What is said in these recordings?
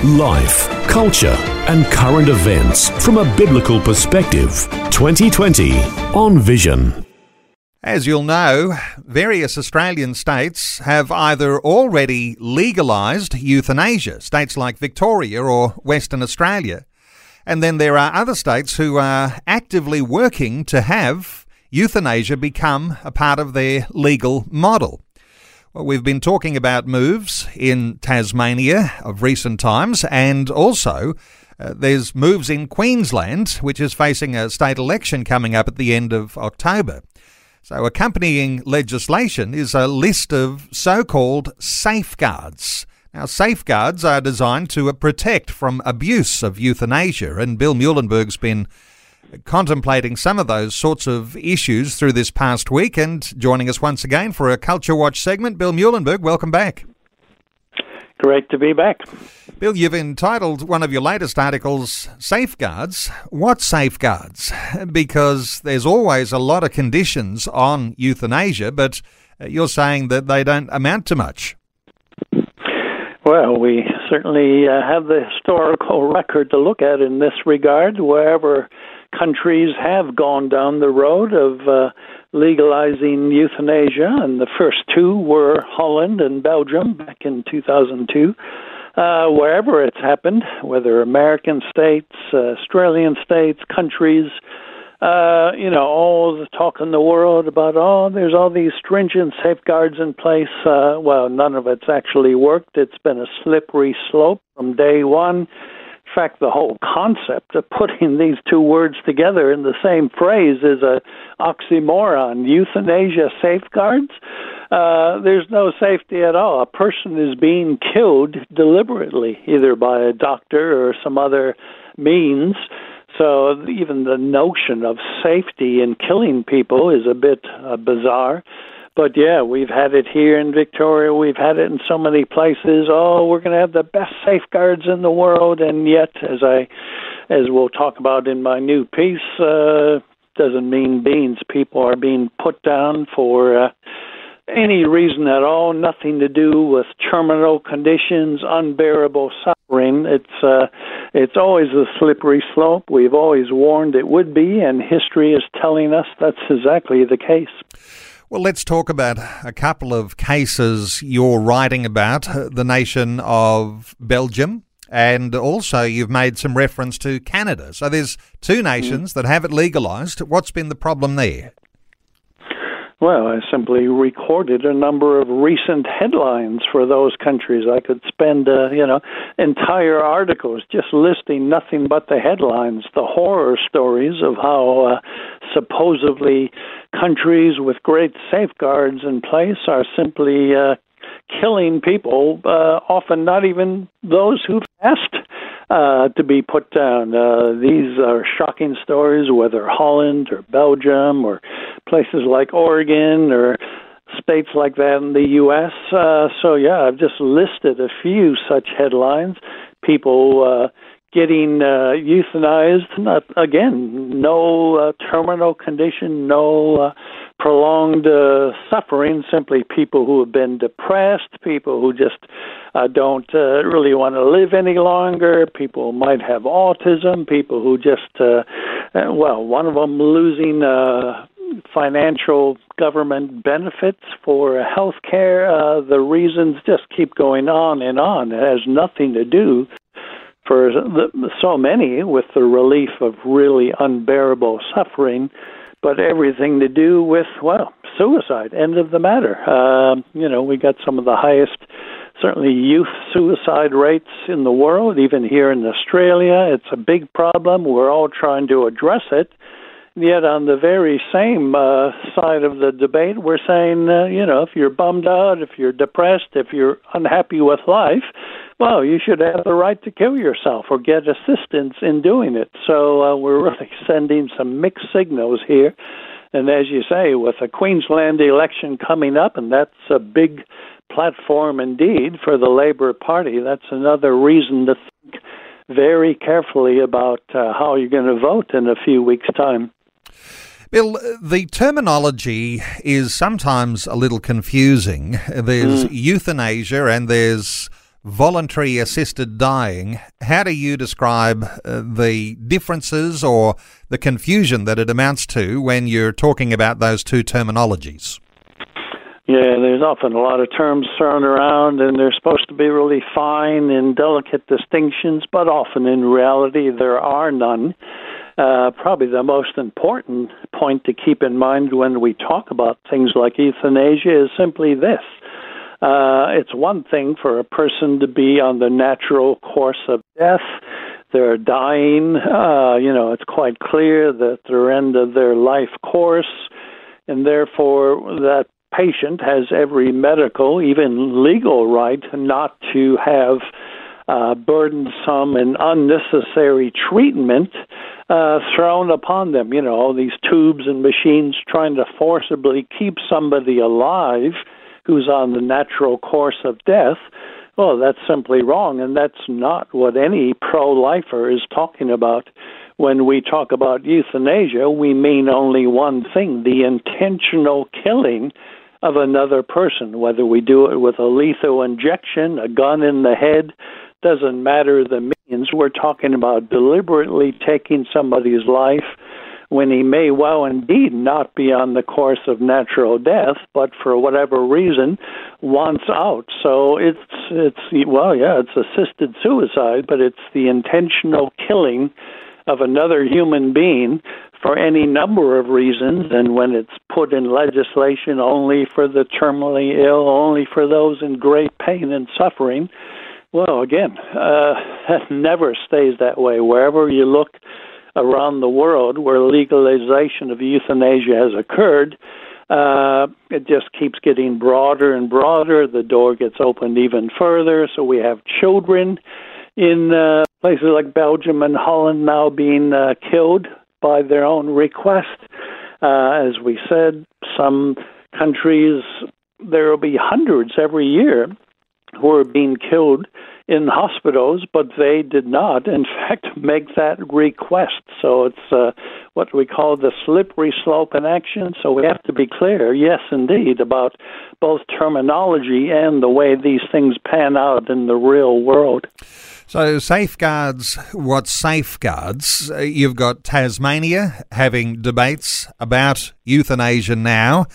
Life, culture, and current events from a biblical perspective. 2020 on Vision. As you'll know, various Australian states have either already legalised euthanasia, states like Victoria or Western Australia, and then there are other states who are actively working to have euthanasia become a part of their legal model. Well, we've been talking about moves in Tasmania of recent times, and also uh, there's moves in Queensland, which is facing a state election coming up at the end of October. So, accompanying legislation is a list of so called safeguards. Now, safeguards are designed to protect from abuse of euthanasia, and Bill Muehlenberg's been contemplating some of those sorts of issues through this past week and joining us once again for a Culture Watch segment. Bill Muehlenberg, welcome back. Great to be back. Bill, you've entitled one of your latest articles Safeguards. What safeguards? Because there's always a lot of conditions on euthanasia, but you're saying that they don't amount to much. Well, we certainly uh, have the historical record to look at in this regard. Wherever countries have gone down the road of uh, legalizing euthanasia, and the first two were Holland and Belgium back in 2002. Uh, wherever it's happened, whether American states, uh, Australian states, countries, uh, you know, all the talk in the world about, oh, there's all these stringent safeguards in place. Uh, well, none of it's actually worked. It's been a slippery slope from day one fact, the whole concept of putting these two words together in the same phrase is a oxymoron. Euthanasia safeguards. Uh, there's no safety at all. A person is being killed deliberately, either by a doctor or some other means. So even the notion of safety in killing people is a bit uh, bizarre. But yeah, we've had it here in Victoria. We've had it in so many places. Oh, we're going to have the best safeguards in the world, and yet, as I, as we'll talk about in my new piece, uh, doesn't mean beans. People are being put down for uh, any reason at all. Nothing to do with terminal conditions, unbearable suffering. It's uh, it's always a slippery slope. We've always warned it would be, and history is telling us that's exactly the case. Well, let's talk about a couple of cases you're writing about the nation of Belgium, and also you've made some reference to Canada. So there's two nations mm. that have it legalised. What's been the problem there? Well, I simply recorded a number of recent headlines for those countries. I could spend, uh, you know, entire articles just listing nothing but the headlines, the horror stories of how uh, supposedly countries with great safeguards in place are simply uh, killing people, uh, often not even those who've asked uh, to be put down. Uh, these are shocking stories, whether Holland or Belgium or places like Oregon or states like that in the U.S. Uh, so, yeah, I've just listed a few such headlines. People uh, getting uh, euthanized. Not, again, no uh, terminal condition, no uh, prolonged uh, suffering. Simply people who have been depressed, people who just uh, don't uh, really want to live any longer. People might have autism. People who just, uh, uh, well, one of them losing. Uh, financial government benefits for health care. Uh, the reasons just keep going on and on. It has nothing to do for so many with the relief of really unbearable suffering, but everything to do with, well, suicide. End of the matter. Um, you know, we got some of the highest, certainly youth suicide rates in the world, even here in Australia. It's a big problem. We're all trying to address it. Yet on the very same uh, side of the debate, we're saying, uh, you know, if you're bummed out, if you're depressed, if you're unhappy with life, well, you should have the right to kill yourself or get assistance in doing it. So uh, we're really sending some mixed signals here. And as you say, with the Queensland election coming up, and that's a big platform indeed for the Labor Party, that's another reason to think very carefully about uh, how you're going to vote in a few weeks' time. Bill, the terminology is sometimes a little confusing. There's mm. euthanasia and there's voluntary assisted dying. How do you describe uh, the differences or the confusion that it amounts to when you're talking about those two terminologies? Yeah, there's often a lot of terms thrown around, and they're supposed to be really fine and delicate distinctions, but often in reality there are none. Uh, probably the most important point to keep in mind when we talk about things like euthanasia is simply this uh, it's one thing for a person to be on the natural course of death. They're dying. Uh, you know, it's quite clear that they're end of their life course, and therefore that patient has every medical, even legal right not to have uh, burdensome and unnecessary treatment uh, thrown upon them. You know, all these tubes and machines trying to forcibly keep somebody alive who's on the natural course of death, well, that's simply wrong, and that's not what any pro lifer is talking about. When we talk about euthanasia, we mean only one thing the intentional killing of another person, whether we do it with a lethal injection, a gun in the head, doesn't matter the means. We're talking about deliberately taking somebody's life when he may well indeed not be on the course of natural death, but for whatever reason wants out. So it's it's well, yeah, it's assisted suicide, but it's the intentional killing of another human being for any number of reasons, and when it's put in legislation only for the terminally ill, only for those in great pain and suffering, well, again, uh, never stays that way. Wherever you look, around the world where legalization of euthanasia has occurred, uh, it just keeps getting broader and broader. The door gets opened even further. So we have children in uh, places like Belgium and Holland now being uh, killed by their own request. Uh, as we said, some countries, there will be hundreds every year who are being killed in hospitals, but they did not, in fact, make that request. So it's uh, what we call the slippery slope in action. So we have to be clear, yes, indeed, about both terminology and the way these things pan out in the real world. So, safeguards, what safeguards? Uh, you've got Tasmania having debates about euthanasia now.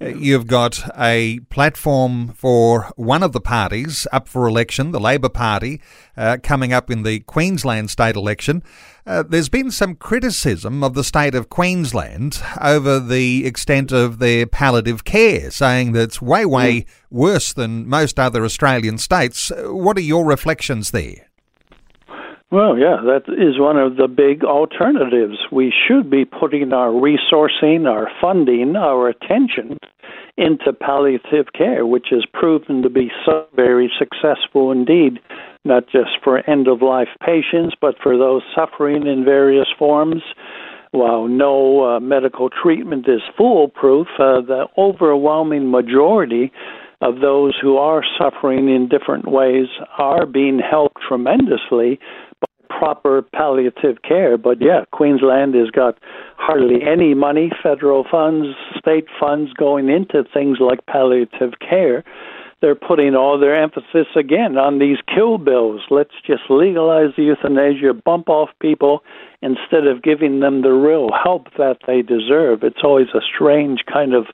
Uh, you've got a platform for one of the parties up for election, the Labor Party, uh, coming up in the Queensland state election. Uh, there's been some criticism of the state of Queensland over the extent of their palliative care, saying that it's way, way mm. worse than most other Australian states. Uh, what are your reflections there? Well, yeah, that is one of the big alternatives. We should be putting our resourcing, our funding, our attention into palliative care, which has proven to be so very successful indeed, not just for end of life patients, but for those suffering in various forms. While no uh, medical treatment is foolproof, uh, the overwhelming majority of those who are suffering in different ways are being helped tremendously proper palliative care. But yeah, Queensland has got hardly any money, federal funds, state funds going into things like palliative care. They're putting all their emphasis again on these kill bills. Let's just legalize the euthanasia, bump off people instead of giving them the real help that they deserve. It's always a strange kind of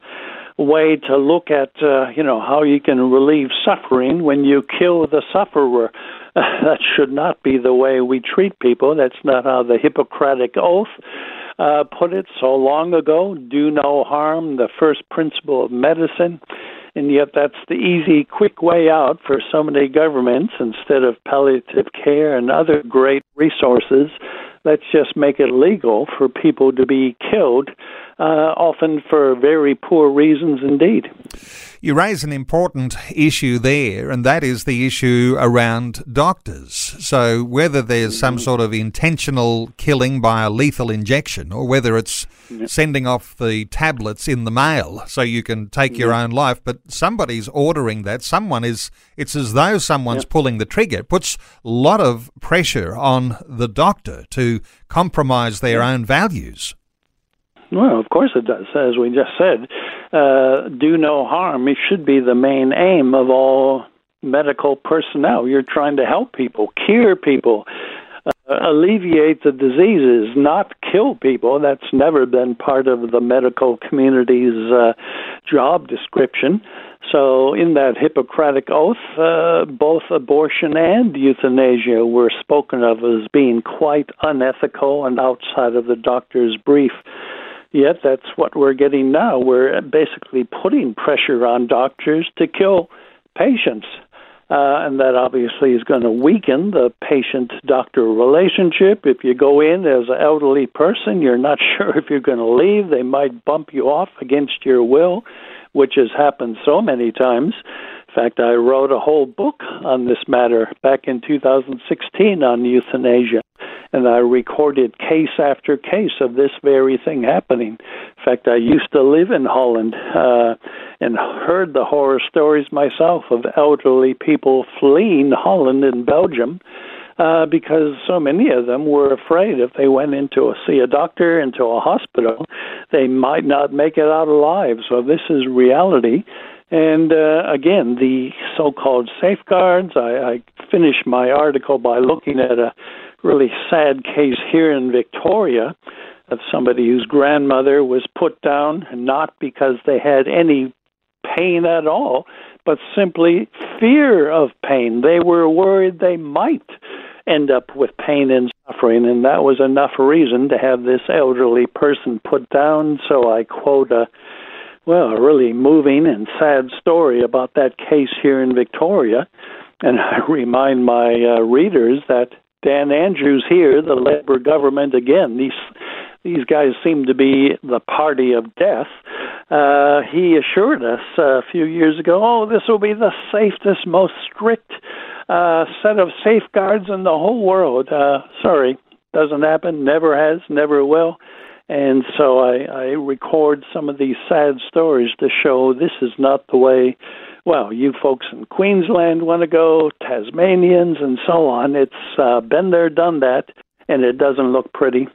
way to look at uh, you know how you can relieve suffering when you kill the sufferer that should not be the way we treat people. That's not how the Hippocratic Oath uh, put it so long ago. Do no harm, the first principle of medicine. And yet, that's the easy, quick way out for so many governments. Instead of palliative care and other great resources, let's just make it legal for people to be killed, uh, often for very poor reasons indeed. You raise an important issue there, and that is the issue around doctors. So, whether there's some sort of intentional killing by a lethal injection, or whether it's sending off the tablets in the mail so you can take your own life, but somebody's ordering that. Someone is, it's as though someone's pulling the trigger. It puts a lot of pressure on the doctor to compromise their own values. Well, of course it does. As we just said, uh, do no harm. It should be the main aim of all medical personnel. You're trying to help people, cure people, uh, alleviate the diseases, not kill people. That's never been part of the medical community's uh, job description. So, in that Hippocratic oath, uh, both abortion and euthanasia were spoken of as being quite unethical and outside of the doctor's brief. Yet that's what we're getting now. We're basically putting pressure on doctors to kill patients. Uh, and that obviously is going to weaken the patient doctor relationship. If you go in as an elderly person, you're not sure if you're going to leave. They might bump you off against your will, which has happened so many times. In fact, I wrote a whole book on this matter back in 2016 on euthanasia and I recorded case after case of this very thing happening. In fact, I used to live in Holland uh, and heard the horror stories myself of elderly people fleeing Holland and Belgium. Uh, because so many of them were afraid if they went into a, see a doctor into a hospital, they might not make it out alive. So this is reality. And uh, again, the so-called safeguards. I, I finished my article by looking at a really sad case here in Victoria of somebody whose grandmother was put down not because they had any pain at all, but simply fear of pain. They were worried they might end up with pain and suffering, and that was enough reason to have this elderly person put down. So I quote a well, a really moving and sad story about that case here in Victoria. And I remind my uh, readers that Dan Andrews here, the Labour government again. These these guys seem to be the party of death. Uh, he assured us uh, a few years ago, "Oh, this will be the safest, most strict uh, set of safeguards in the whole world." Uh, sorry, doesn't happen. Never has. Never will. And so I, I record some of these sad stories to show this is not the way well, you folks in Queensland want to go, Tasmanians, and so on. It's uh, been there, done that, and it doesn't look pretty.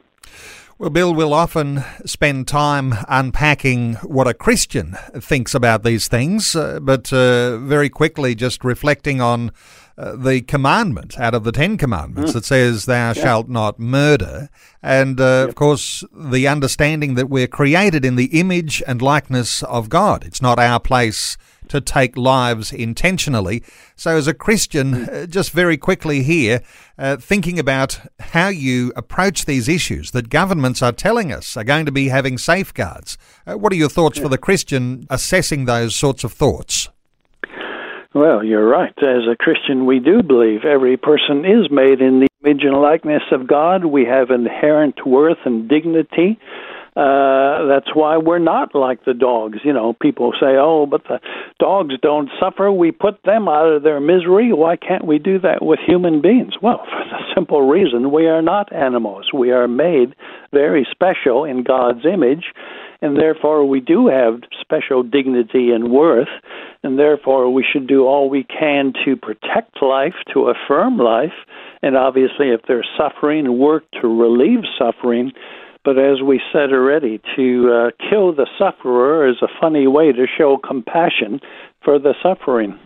Well, Bill, we'll often spend time unpacking what a Christian thinks about these things, uh, but uh, very quickly just reflecting on uh, the commandment out of the Ten Commandments mm. that says, Thou yeah. shalt not murder. And uh, yep. of course, the understanding that we're created in the image and likeness of God. It's not our place to take lives intentionally. So, as a Christian, hmm. uh, just very quickly here, uh, thinking about how you approach these issues that governments are telling us are going to be having safeguards. Uh, what are your thoughts yeah. for the Christian assessing those sorts of thoughts? Well, you're right. As a Christian, we do believe every person is made in the image and likeness of God. We have inherent worth and dignity. Uh, that's why we're not like the dogs. You know, people say, "Oh, but the dogs don't suffer. We put them out of their misery. Why can't we do that with human beings?" Well, for the simple reason we are not animals. We are made very special in God's image, and therefore we do have special dignity and worth, and therefore we should do all we can to protect life, to affirm life, and obviously if there's suffering, work to relieve suffering but as we said already, to uh, kill the sufferer is a funny way to show compassion for the suffering.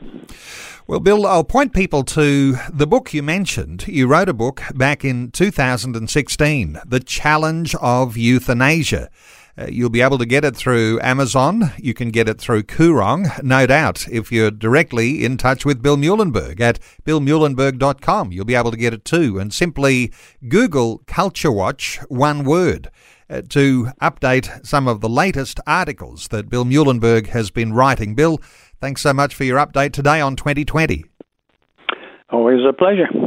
Well, Bill, I'll point people to the book you mentioned. You wrote a book back in 2016, The Challenge of Euthanasia. Uh, you'll be able to get it through Amazon. You can get it through Koorong, no doubt. If you're directly in touch with Bill Muehlenberg at billmuehlenberg.com, you'll be able to get it too. And simply Google Culture Watch, one word. Uh, to update some of the latest articles that Bill Muehlenberg has been writing. Bill, thanks so much for your update today on 2020. Always a pleasure.